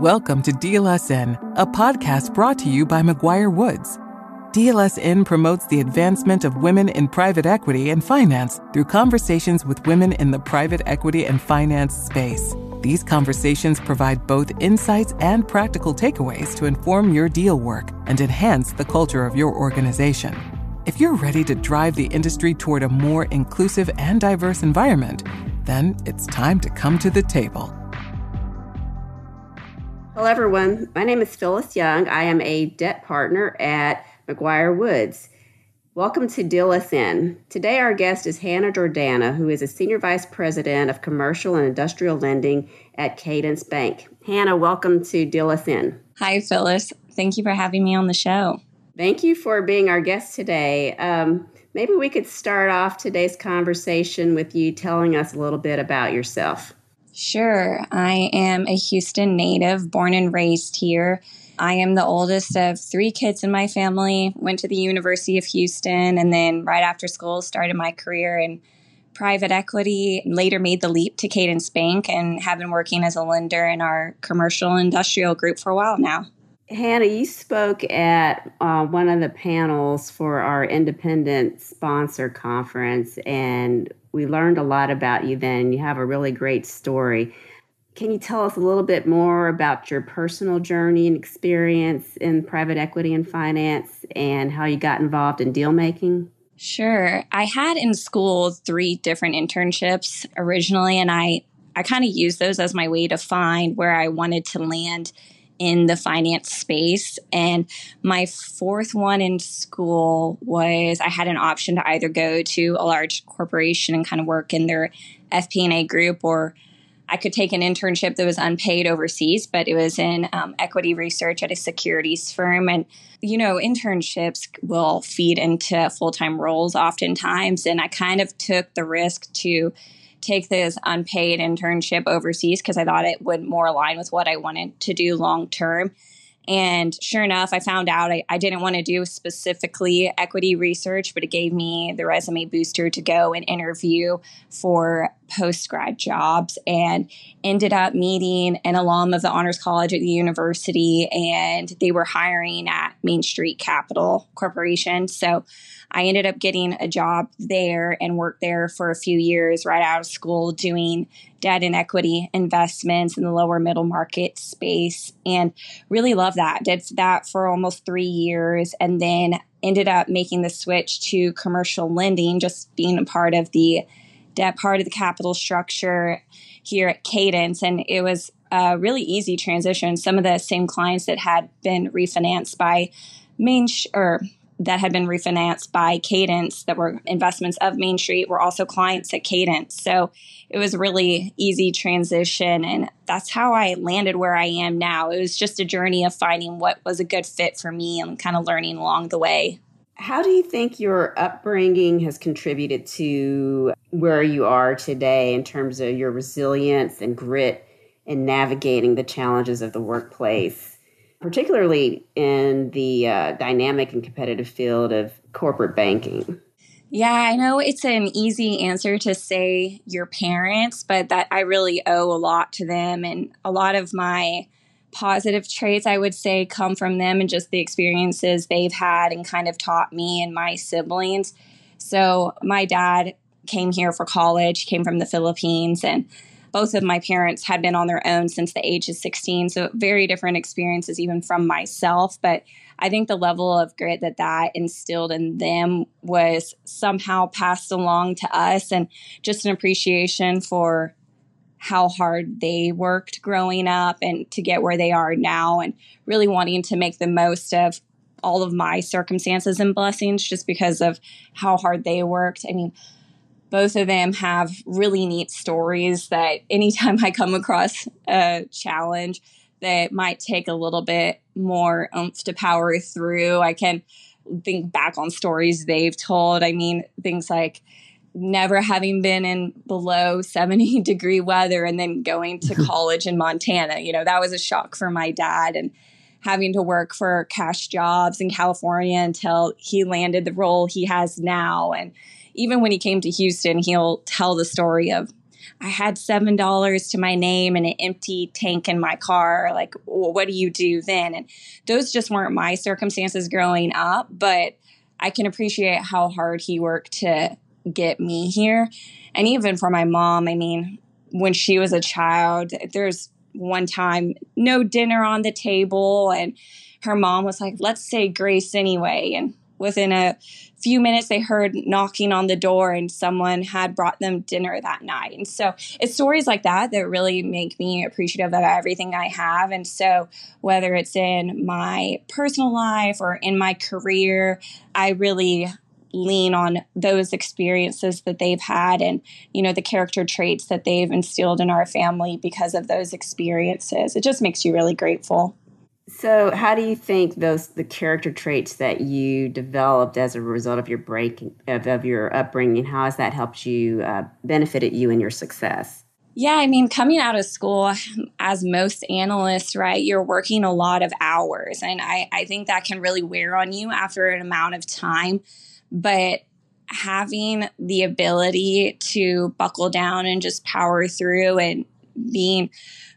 Welcome to Deal Us In, a podcast brought to you by McGuire Woods. Deal Us In promotes the advancement of women in private equity and finance through conversations with women in the private equity and finance space. These conversations provide both insights and practical takeaways to inform your deal work and enhance the culture of your organization. If you're ready to drive the industry toward a more inclusive and diverse environment, then it's time to come to the table. Hello, everyone. My name is Phyllis Young. I am a debt partner at McGuireWoods. Welcome to Deal Us In. Today, our guest is Hannah Jordana, who is a Senior Vice President of Commercial and Industrial Lending at Cadence Bank. Hannah, welcome to Deal Us In. Hi, Phyllis. Thank you for having me on the show. Thank you for being our guest today. Um, maybe we could start off today's conversation with you telling us a little bit about yourself. Sure. I am a Houston native, born and raised here. I am the oldest of three kids in my family. Went to the University of Houston and then right after school started my career in private equity. Later made the leap to Cadence Bank and have been working as a lender in our commercial industrial group for a while now. Hannah, you spoke at uh, one of the panels for our independent sponsor conference, and we learned a lot about you then. You have a really great story. Can you tell us a little bit more about your personal journey and experience in private equity and finance and how you got involved in deal making? Sure. I had in school three different internships originally, and I, I kind of used those as my way to find where I wanted to land in the finance space. And my fourth one in school was I had an option to either go to a large corporation and kind of work in their FP&A group or I could take an internship that was unpaid overseas, but it was in um, equity research at a securities firm. And, you know, internships will feed into full time roles oftentimes. And I kind of took the risk to take this unpaid internship overseas because I thought it would more align with what I wanted to do long term. And sure enough, I found out I, I didn't want to do specifically equity research, but it gave me the resume booster to go and interview for post grad jobs and ended up meeting an alum of the Honors College at the university. And they were hiring at Main Street Capital Corporation. So I ended up getting a job there and worked there for a few years right out of school doing debt and equity investments in the lower middle market space and really love that. Did that for almost three years and then ended up making the switch to commercial lending, just being a part of the debt part of the capital structure here at Cadence. And it was a really easy transition. Some of the same clients that had been refinanced by Main or that had been refinanced by Cadence that were investments of Main Street were also clients at Cadence. So it was really easy transition and that's how I landed where I am now. It was just a journey of finding what was a good fit for me and kind of learning along the way. How do you think your upbringing has contributed to where you are today in terms of your resilience and grit in navigating the challenges of the workplace? Particularly in the uh, dynamic and competitive field of corporate banking? Yeah, I know it's an easy answer to say your parents, but that I really owe a lot to them. And a lot of my positive traits, I would say, come from them and just the experiences they've had and kind of taught me and my siblings. So, my dad came here for college, came from the Philippines, and both of my parents had been on their own since the age of 16. So, very different experiences, even from myself. But I think the level of grit that that instilled in them was somehow passed along to us, and just an appreciation for how hard they worked growing up and to get where they are now, and really wanting to make the most of all of my circumstances and blessings just because of how hard they worked. I mean, both of them have really neat stories that anytime I come across a challenge that might take a little bit more oomph to power through, I can think back on stories they've told. I mean, things like never having been in below 70 degree weather and then going to college in Montana. You know, that was a shock for my dad and having to work for cash jobs in California until he landed the role he has now. And even when he came to Houston, he'll tell the story of I had $7 to my name and an empty tank in my car. Like, well, what do you do then? And those just weren't my circumstances growing up, but I can appreciate how hard he worked to get me here. And even for my mom, I mean, when she was a child, there's one time no dinner on the table and her mom was like, let's say grace anyway. And within a few minutes, they heard knocking on the door and someone had brought them dinner that night. And so it's stories like that that really make me appreciative of everything I have. And so whether it's in my personal life or in my career, I really lean on those experiences that they've had and you know the character traits that they've instilled in our family because of those experiences it just makes you really grateful so, how do you think those the character traits that you developed as a result of your break of, of your upbringing? How has that helped you uh, benefited you in your success? Yeah, I mean, coming out of school, as most analysts, right, you're working a lot of hours, and I I think that can really wear on you after an amount of time. But having the ability to buckle down and just power through and being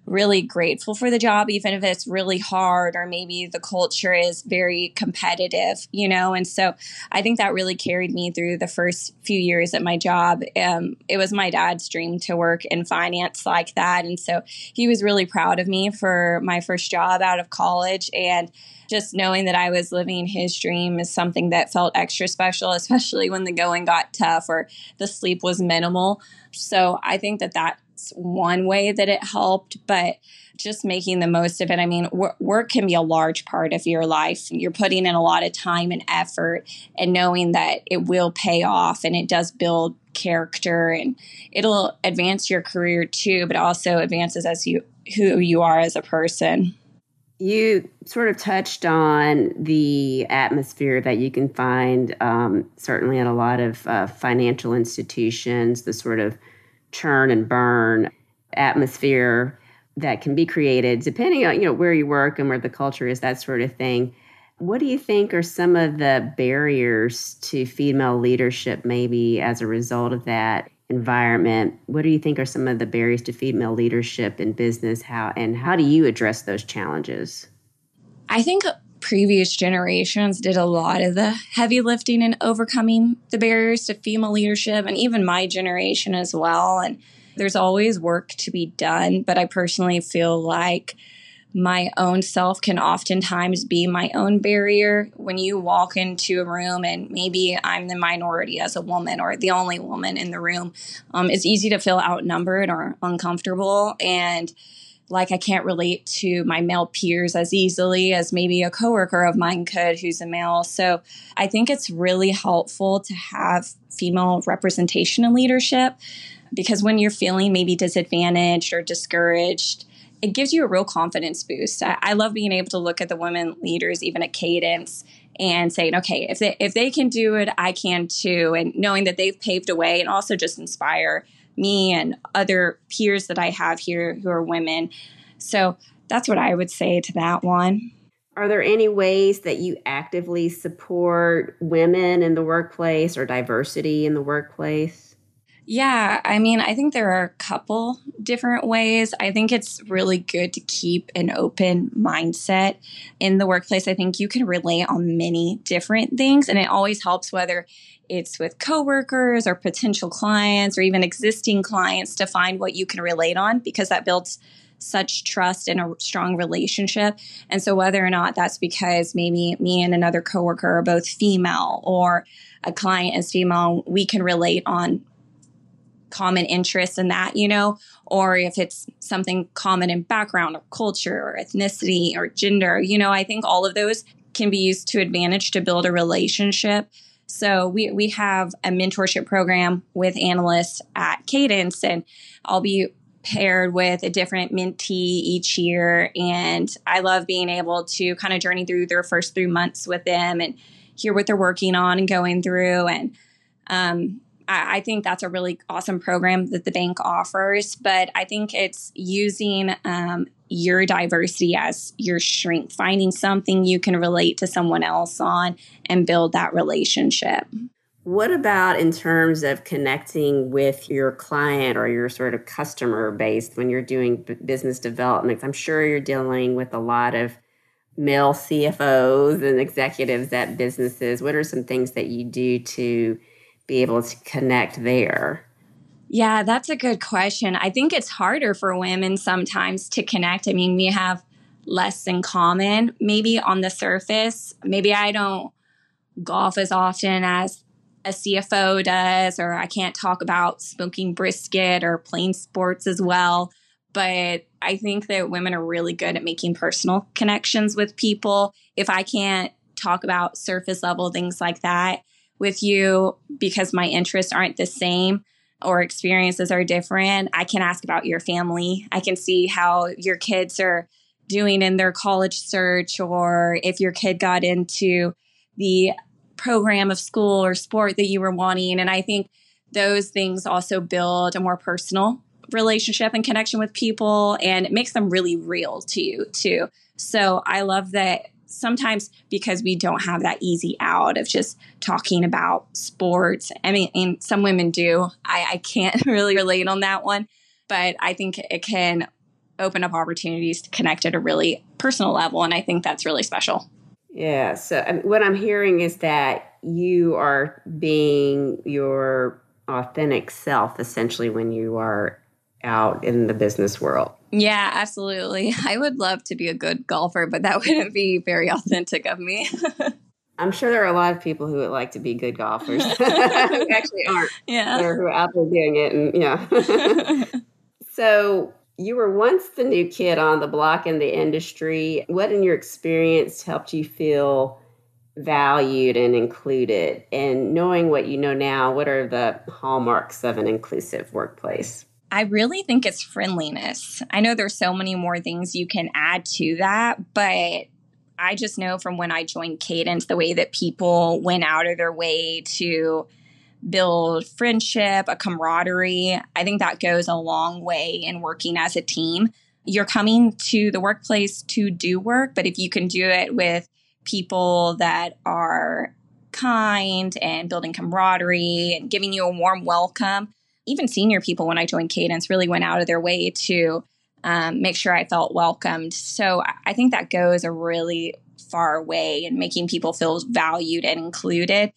really grateful for the job, even if it's really hard or maybe the culture is very competitive, you know? And so I think that really carried me through the first few years at my job. Um, it was my dad's dream to work in finance like that. And so he was really proud of me for my first job out of college. And just knowing that I was living his dream is something that felt extra special, especially when the going got tough or the sleep was minimal. So I think that that one way that it helped, but just making the most of it. I mean, work, work can be a large part of your life. You're putting in a lot of time and effort, and knowing that it will pay off and it does build character and it'll advance your career too, but also advances as you who you are as a person. You sort of touched on the atmosphere that you can find um, certainly at a lot of uh, financial institutions, the sort of churn and burn atmosphere that can be created depending on you know where you work and where the culture is that sort of thing. What do you think are some of the barriers to female leadership maybe as a result of that environment? What do you think are some of the barriers to female leadership in business? How and how do you address those challenges? I think previous generations did a lot of the heavy lifting and overcoming the barriers to female leadership, and even my generation as well. And there's always work to be done, but I personally feel like my own self can oftentimes be my own barrier. When you walk into a room and maybe I'm the minority as a woman or the only woman in the room, um, it's easy to feel outnumbered or uncomfortable. And like I can't relate to my male peers as easily as maybe a coworker of mine could who's a male. So I think it's really helpful to have female representation in leadership because when you're feeling maybe disadvantaged or discouraged, it gives you a real confidence boost. I, I love being able to look at the women leaders, even at Cadence, and saying, okay, if they if they can do it, I can too. And knowing that they've paved a way and also just inspire me and other peers that I have here who are women. So that's what I would say to that one. Are there any ways that you actively support women in the workplace or diversity in the workplace? Yeah, I mean, I think there are a couple different ways. I think it's really good to keep an open mindset in the workplace. I think you can relate on many different things, and it always helps whether it's with coworkers or potential clients or even existing clients to find what you can relate on because that builds such trust and a strong relationship. And so whether or not that's because maybe me and another coworker are both female or a client is female, we can relate on common interests in that, you know, or if it's something common in background or culture or ethnicity or gender, you know, I think all of those can be used to advantage to build a relationship so we we have a mentorship program with analysts at Cadence, and I'll be paired with a different mentee each year. And I love being able to kind of journey through their first three months with them and hear what they're working on and going through. And um, I, I think that's a really awesome program that the bank offers. But I think it's using um, your diversity as your strength, finding something you can relate to someone else on and build that relationship. What about in terms of connecting with your client or your sort of customer base when you're doing business development? I'm sure you're dealing with a lot of male CFOs and executives at businesses. What are some things that you do to be able to connect there? Yeah, that's a good question. I think it's harder for women sometimes to connect. I mean, we have less in common, maybe on the surface. Maybe I don't golf as often as a CFO does, or I can't talk about smoking brisket or playing sports as well. But I think that women are really good at making personal connections with people. If I can't talk about surface level things like that with you because my interests aren't the same or experiences are different, I can ask about your family. I can see how your kids are doing in their college search or if your kid got into the program of school or sport that you were wanting. And I think those things also build a more personal relationship and connection with people and it makes them really real to you too. So I love that sometimes because we don't have that easy out of just talking about sports. I mean, and some women do. I, I can't really relate on that one, but I think it can open up opportunities to connect at a really personal level. And I think that's really special. Yeah. So um, what I'm hearing is that you are being your authentic self essentially when you are out in the business world. Yeah, absolutely. I would love to be a good golfer, but that wouldn't be very authentic of me. I'm sure there are a lot of people who would like to be good golfers who actually aren't. Yeah. Or who are out there doing it. And yeah. so you were once the new kid on the block in the industry. What in your experience helped you feel valued and included? And knowing what you know now, what are the hallmarks of an inclusive workplace? I really think it's friendliness. I know there's so many more things you can add to that, but I just know from when I joined Cadence the way that people went out of their way to build friendship, a camaraderie. I think that goes a long way in working as a team. You're coming to the workplace to do work, but if you can do it with people that are kind and building camaraderie and giving you a warm welcome, even senior people when I joined Cadence really went out of their way to um, make sure I felt welcomed. So I think that goes a really far way in making people feel valued and included.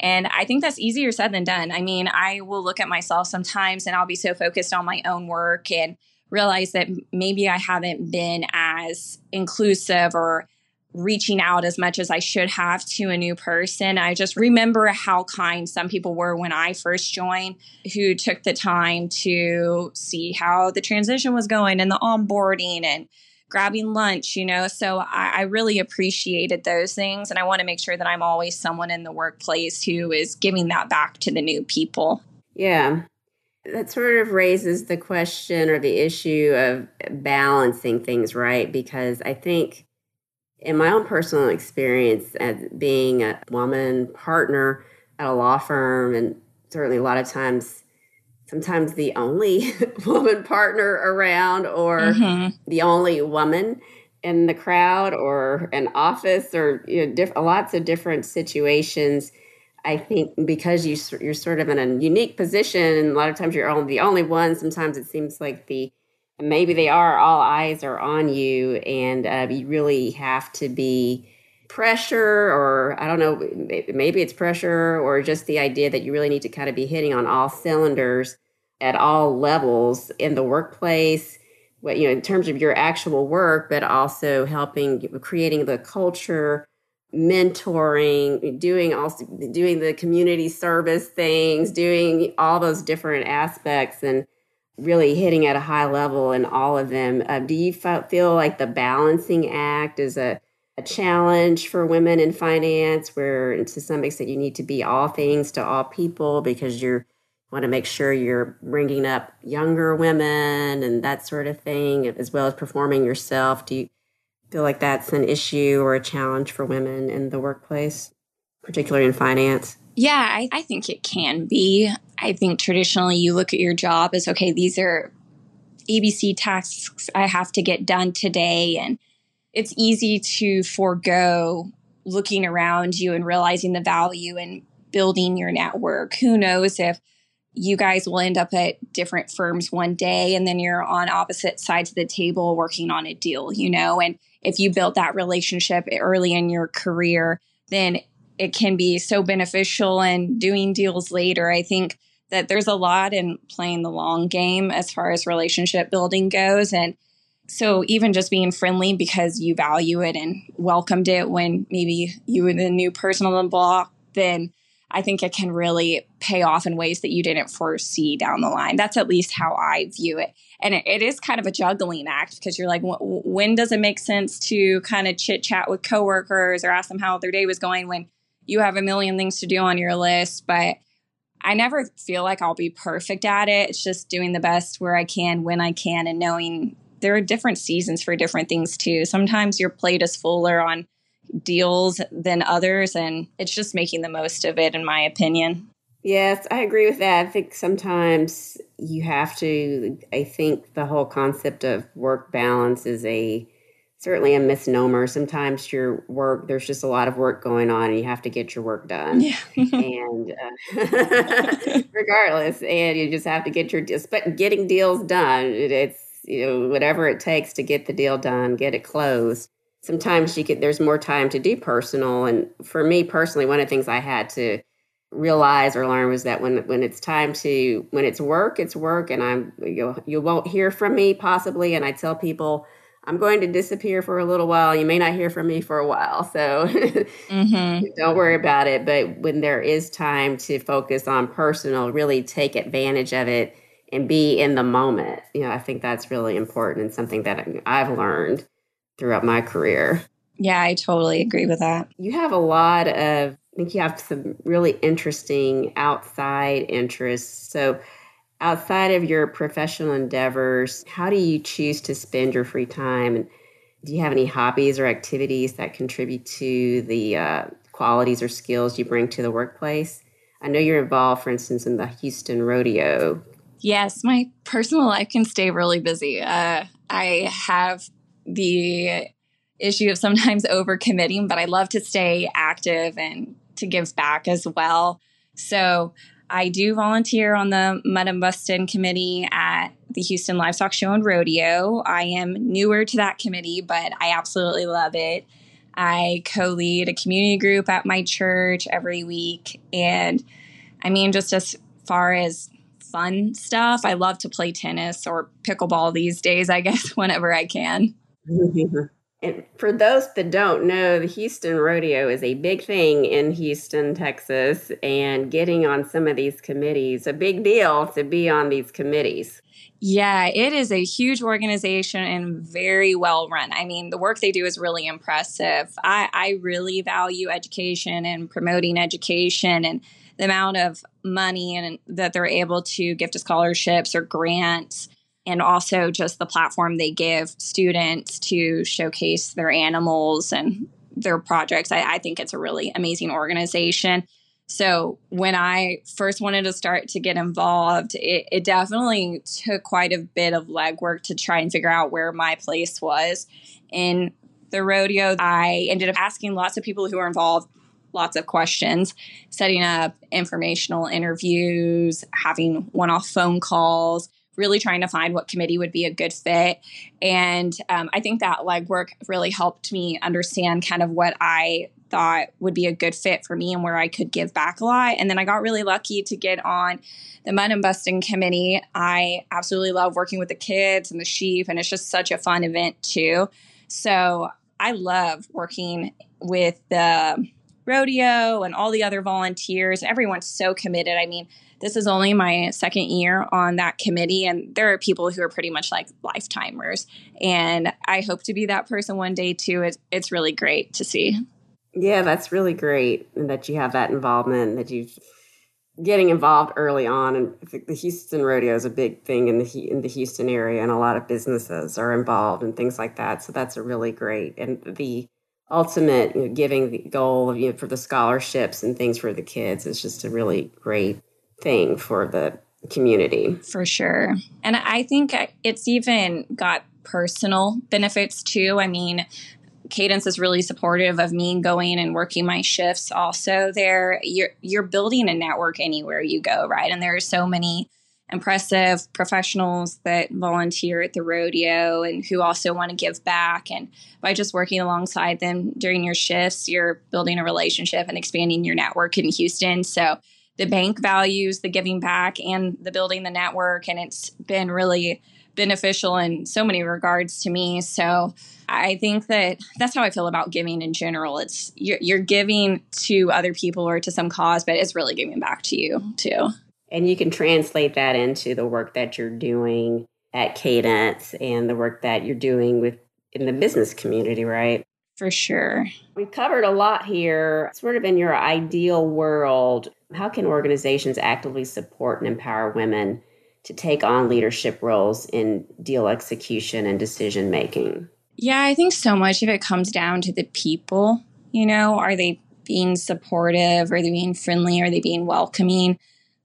And I think that's easier said than done. I mean, I will look at myself sometimes and I'll be so focused on my own work and realize that maybe I haven't been as inclusive or reaching out as much as I should have to a new person. I just remember how kind some people were when I first joined, who took the time to see how the transition was going and the onboarding and grabbing lunch, you know. So I, I really appreciated those things. And I want to make sure that I'm always someone in the workplace who is giving that back to the new people. Yeah. That sort of raises the question or the issue of balancing things, right? Because I think in my own personal experience as being a woman partner at a law firm and certainly a lot of times sometimes the only woman partner around or mm-hmm. the only woman in the crowd or an office or you know, diff- lots of different situations. I think because you you're sort of in a unique position, and a lot of times you're only the only one. Sometimes it seems like the maybe they are all eyes are on you, and uh, you really have to be pressure or I don't know, maybe it's pressure or just the idea that you really need to kind of be hitting on all cylinders at all levels in the workplace, what you know, in terms of your actual work, but also helping creating the culture, mentoring, doing also doing the community service things, doing all those different aspects. And really hitting at a high level in all of them. Uh, do you feel like the balancing act is a a challenge for women in finance where to some extent you need to be all things to all people because you want to make sure you're bringing up younger women and that sort of thing as well as performing yourself do you feel like that's an issue or a challenge for women in the workplace particularly in finance yeah I, I think it can be i think traditionally you look at your job as okay these are abc tasks i have to get done today and it's easy to forego looking around you and realizing the value and building your network. Who knows if you guys will end up at different firms one day and then you're on opposite sides of the table working on a deal, you know? And if you built that relationship early in your career, then it can be so beneficial and doing deals later. I think that there's a lot in playing the long game as far as relationship building goes. And so even just being friendly because you value it and welcomed it when maybe you were the new person on the block, then I think it can really pay off in ways that you didn't foresee down the line. That's at least how I view it. And it, it is kind of a juggling act because you're like, when does it make sense to kind of chit chat with coworkers or ask them how their day was going when you have a million things to do on your list? But I never feel like I'll be perfect at it. It's just doing the best where I can, when I can, and knowing there are different seasons for different things too. Sometimes your plate is fuller on deals than others, and it's just making the most of it, in my opinion. Yes, I agree with that. I think sometimes you have to, I think the whole concept of work balance is a certainly a misnomer. Sometimes your work, there's just a lot of work going on and you have to get your work done. Yeah. and uh, regardless, and you just have to get your, but getting deals done, it's, you know, whatever it takes to get the deal done, get it closed. Sometimes you get, there's more time to do personal. And for me personally, one of the things I had to realize or learn was that when when it's time to when it's work, it's work, and I'm you you won't hear from me possibly. And I tell people I'm going to disappear for a little while. You may not hear from me for a while. So mm-hmm. don't worry about it. But when there is time to focus on personal, really take advantage of it and be in the moment. You know, I think that's really important and something that I've learned throughout my career. Yeah, I totally agree with that. You have a lot of, I think you have some really interesting outside interests. So, outside of your professional endeavors, how do you choose to spend your free time? And do you have any hobbies or activities that contribute to the uh, qualities or skills you bring to the workplace? I know you're involved, for instance, in the Houston Rodeo. Yes, my personal life can stay really busy. Uh, I have the issue of sometimes overcommitting, but I love to stay active and to give back as well. So I do volunteer on the Mutton Busting committee at the Houston Livestock Show and Rodeo. I am newer to that committee, but I absolutely love it. I co lead a community group at my church every week. And I mean, just as far as fun stuff, I love to play tennis or pickleball these days, I guess, whenever I can. And for those that don't know, the Houston Rodeo is a big thing in Houston, Texas, and getting on some of these committees, a big deal to be on these committees. Yeah, it is a huge organization and very well run. I mean, the work they do is really impressive. I, I really value education and promoting education and the amount of money and that they're able to give to scholarships or grants and also just the platform they give students to showcase their animals and their projects. I, I, think it's a really amazing organization. So when I first wanted to start to get involved, it, it definitely took quite a bit of legwork to try and figure out where my place was in the rodeo. I ended up asking lots of people who are involved lots of questions, setting up informational interviews, having one off phone calls, really trying to find what committee would be a good fit. And um, I think that legwork really helped me understand kind of what I thought would be a good fit for me and where I could give back a lot. And then I got really lucky to get on the Mutton Busting committee. I absolutely love working with the kids and the sheep, and it's just such a fun event too. So I love working with the rodeo and all the other volunteers. Everyone's so committed. I mean, this is only my second year on that committee, and there are people who are pretty much like lifetimers. And I hope to be that person one day too. It's, it's really great to see. Yeah, that's really great that you have that involvement, that you getting involved early on. And the Houston Rodeo is a big thing in the in the Houston area, and a lot of businesses are involved and things like that. So that's a really great and the ultimate you know, giving the goal of you know, for the scholarships and things for the kids is just a really great thing for the community. For sure. And I think it's even got personal benefits too. I mean, Cadence is really supportive of me going and working my shifts also there. You're you're building a network anywhere you go, right? And there are so many impressive professionals that volunteer at the rodeo and who also want to give back. And by just working alongside them during your shifts, you're building a relationship and expanding your network in Houston. So the bank values the giving back and the building the network. And it's been really beneficial in so many regards to me. So I think that that's how I feel about giving in general. It's you're, you're giving to other people or to some cause, but it's really giving back to you too. And you can translate that into the work that you're doing at Cadence and the work that you're doing with in the business community, right? For sure. We've covered a lot here. Sort of in your ideal world, how can organizations actively support and empower women to take on leadership roles in deal execution and decision making? Yeah, I think so much of it comes down to the people. You know, are they being supportive? Are they being friendly? Are they being welcoming?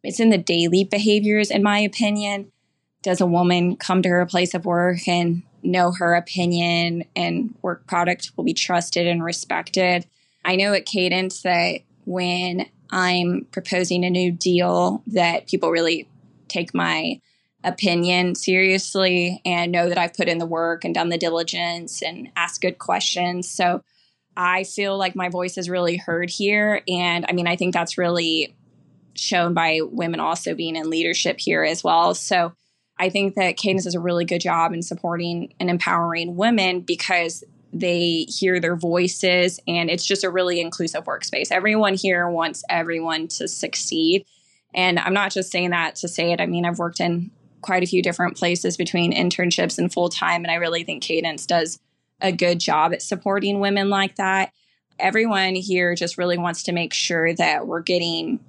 It's in the daily behaviors, in my opinion. Does a woman come to her place of work and know her opinion and work product will be trusted and respected? I know at Cadence that when I'm proposing a new deal that people really take my opinion seriously and know that I've put in the work and done the diligence and asked good questions. So I feel like my voice is really heard here. And I mean, I think that's really shown by women also being in leadership here as well. So I think that Cadence does a really good job in supporting and empowering women because they hear their voices and it's just a really inclusive workspace. Everyone here wants everyone to succeed. And I'm not just saying that to say it. I mean, I've worked in quite a few different places between internships and full time. And I really think Cadence does a good job at supporting women like that. Everyone here just really wants to make sure that we're getting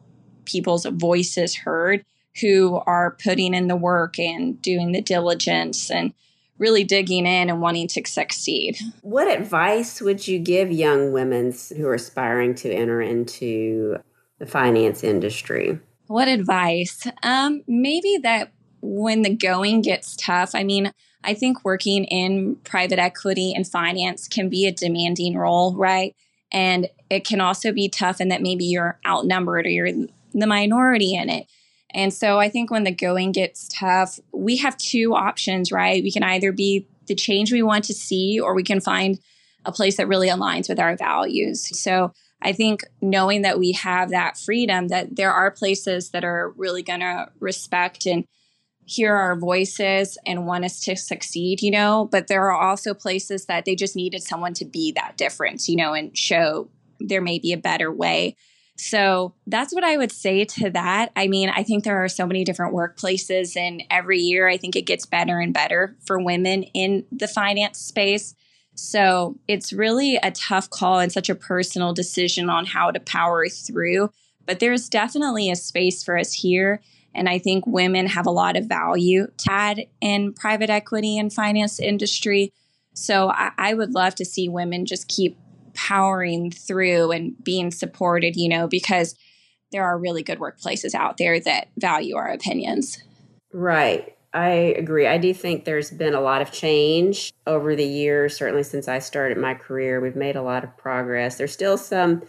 people's voices heard who are putting in the work and doing the diligence and really digging in and wanting to succeed. What advice would you give young women who are aspiring to enter into the finance industry? What advice? Um, maybe that when the going gets tough, I mean, I think working in private equity and finance can be a demanding role, right? And it can also be tough in that maybe you're outnumbered or you're the minority in it. And so I think when the going gets tough, we have two options, right? We can either be the change we want to see or we can find a place that really aligns with our values. So I think knowing that we have that freedom, that there are places that are really going to respect and hear our voices and want us to succeed, you know, but there are also places that they just needed someone to be that difference, you know, and show there may be a better way. So that's what I would say to that. I mean, I think there are so many different workplaces, and every year I think it gets better and better for women in the finance space. So it's really a tough call and such a personal decision on how to power through. But there's definitely a space for us here. And I think women have a lot of value to add in private equity and finance industry. So I, I would love to see women just keep powering through and being supported, you know, because there are really good workplaces out there that value our opinions. Right. I agree. I do think there's been a lot of change over the years, certainly since I started my career. We've made a lot of progress. There's still some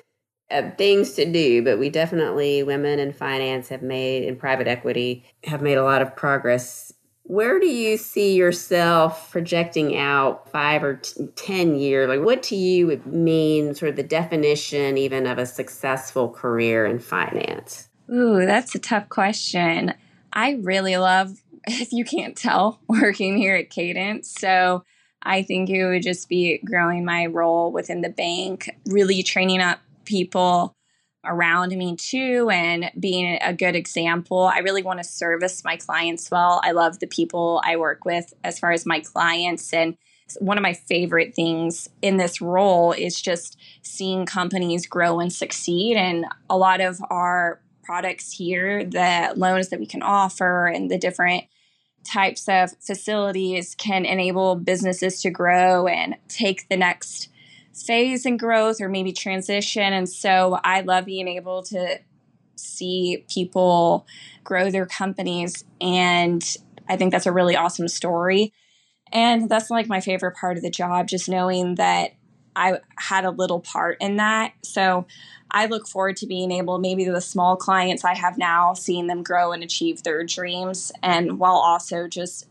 uh, things to do, but we definitely, women in finance have made, in private equity, have made a lot of progress. Where do you see yourself projecting out five or t- 10 years? Like, what to you would mean, sort of the definition even of a successful career in finance? Ooh, that's a tough question. I really love, if you can't tell, working here at Cadence. So I think it would just be growing my role within the bank, really training up people around me too and being a good example. I really want to service my clients well. I love the people I work with as far as my clients and one of my favorite things in this role is just seeing companies grow and succeed and a lot of our products here, the loans that we can offer and the different types of facilities can enable businesses to grow and take the next phase in growth or maybe transition. And so I love being able to see people grow their companies. And I think that's a really awesome story. And that's like my favorite part of the job, just knowing that I had a little part in that. So I look forward to being able, maybe the small clients I have now, seeing them grow and achieve their dreams, and while also just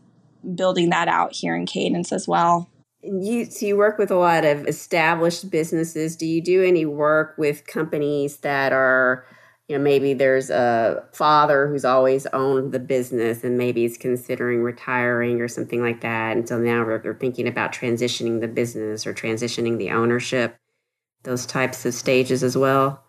building that out here in Cadence as well. You so you work with a lot of established businesses. Do you do any work with companies that are, you know, maybe there's a father who's always owned the business and maybe is considering retiring or something like that, and so now they're thinking about transitioning the business or transitioning the ownership, those types of stages as well.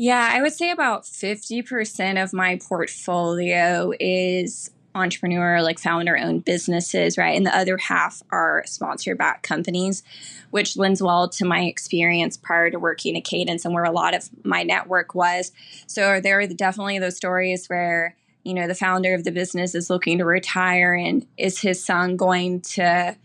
Yeah, I would say about 50% of my portfolio is entrepreneur, like founder owned businesses, right? And the other half are sponsor backed companies, which lends well to my experience prior to working at Cadence and where a lot of my network was. So there are definitely those stories where, you know, the founder of the business is looking to retire and is his son going to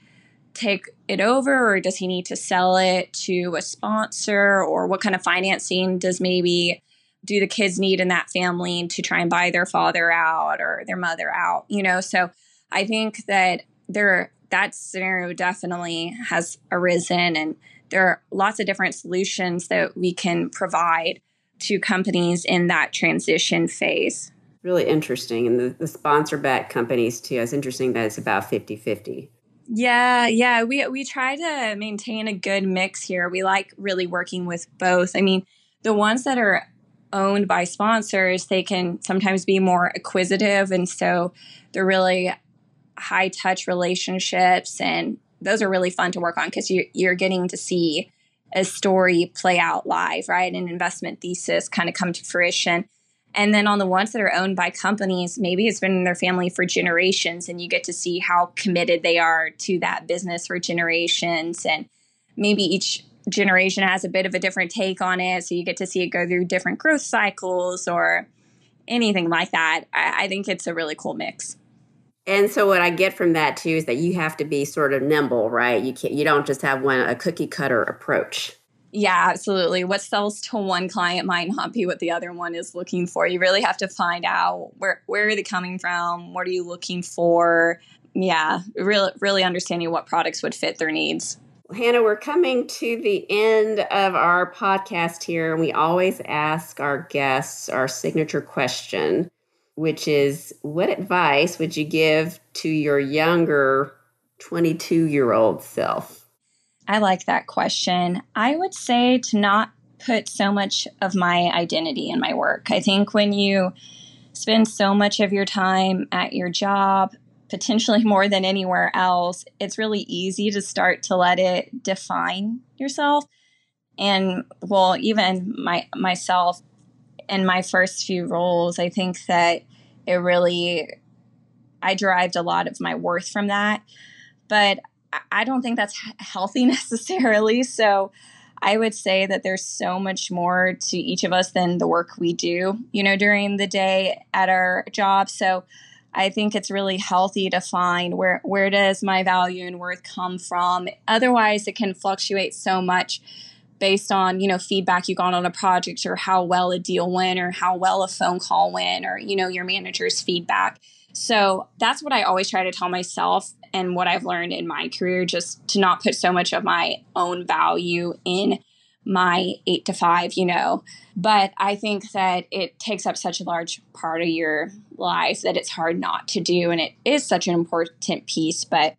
take it over or does he need to sell it to a sponsor or what kind of financing does maybe do the kids need in that family to try and buy their father out or their mother out you know? So i think that there that scenario definitely has arisen and there are lots of different solutions that we can provide to companies in that transition phase. Really interesting. And the, the sponsor backed companies too. It's interesting that it's about 50 50 yeah, yeah, we we try to maintain a good mix here. We like really working with both. I mean, the ones that are owned by sponsors, they can sometimes be more acquisitive. And so they're really high touch relationships. And those are really fun to work on because you, you're getting to see a story play out live, right? An investment thesis kind of come to fruition. And then on the ones that are owned by companies, maybe it's been in their family for generations, and you get to see how committed they are to that business for generations. And maybe each generation has a bit of a different take on it. So you get to see it go through different growth cycles or anything like that. I, I think it's a really cool mix. And so what I get from that too is that you have to be sort of nimble, right? You can't you don't just have one a cookie cutter approach. Yeah, absolutely. What sells to one client might not be what the other one is looking for. You really have to find out where where are they coming from? What are you looking for? Yeah, really really understanding what products would fit their needs. Hannah, we're coming to the end of our podcast here, and we always ask our guests our signature question, which is What advice would you give to your younger 22 year old self? I like that question. I would say to not put so much of my identity in my work. I think when you spend so much of your time at your job, potentially more than anywhere else, it's really easy to start to let it define yourself. And well, even my myself in my first few roles, I think that it really I derived a lot of my worth from that. But I don't think that's healthy necessarily. So I would say that there's so much more to each of us than the work we do, you know, during the day at our job. So I think it's really healthy to find where where does my value and worth come from. Otherwise, it can fluctuate so much based on you know feedback you got on a project or how well a deal went or how well a phone call went or you know your manager's feedback. So that's what I always try to tell myself and what I've learned in my career just to not put so much of my own value in my eight to five, you know. But I think that it takes up such a large part of your life that it's hard not to do. And it is such an important piece, but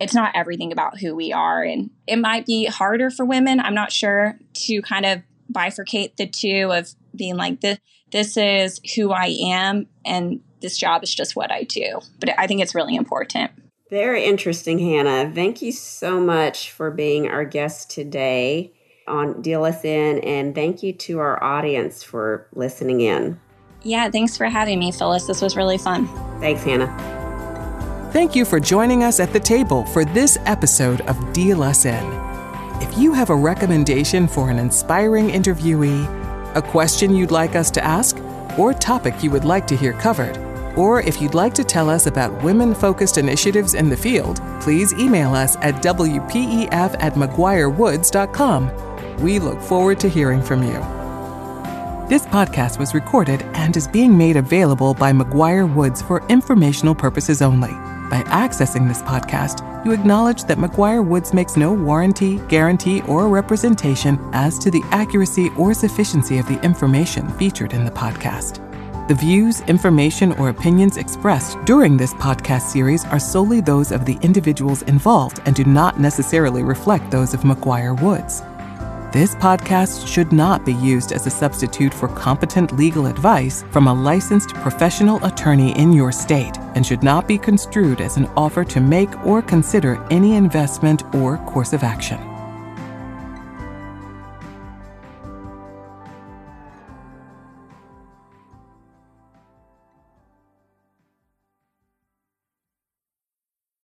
it's not everything about who we are. And it might be harder for women, I'm not sure, to kind of bifurcate the two of being like, this, this is who I am, and this job is just what I do. But I think it's really important. Very interesting, Hannah. Thank you so much for being our guest today on Deal Us In, and thank you to our audience for listening in. Yeah, thanks for having me, Phyllis. This was really fun. Thanks, Hannah. Thank you for joining us at the table for this episode of Deal Us In. If you have a recommendation for an inspiring interviewee, a question you'd like us to ask, or topic you would like to hear covered, or if you'd like to tell us about women focused initiatives in the field, please email us at WPEF at McGuireWoods.com. We look forward to hearing from you. This podcast was recorded and is being made available by McGuireWoods for informational purposes only. By accessing this podcast, you acknowledge that McGuireWoods makes no warranty, guarantee, or representation as to the accuracy or sufficiency of the information featured in the podcast. The views, information, or opinions expressed during this podcast series are solely those of the individuals involved and do not necessarily reflect those of McGuireWoods. This podcast should not be used as a substitute for competent legal advice from a licensed professional attorney in your state and should not be construed as an offer to make or consider any investment or course of action.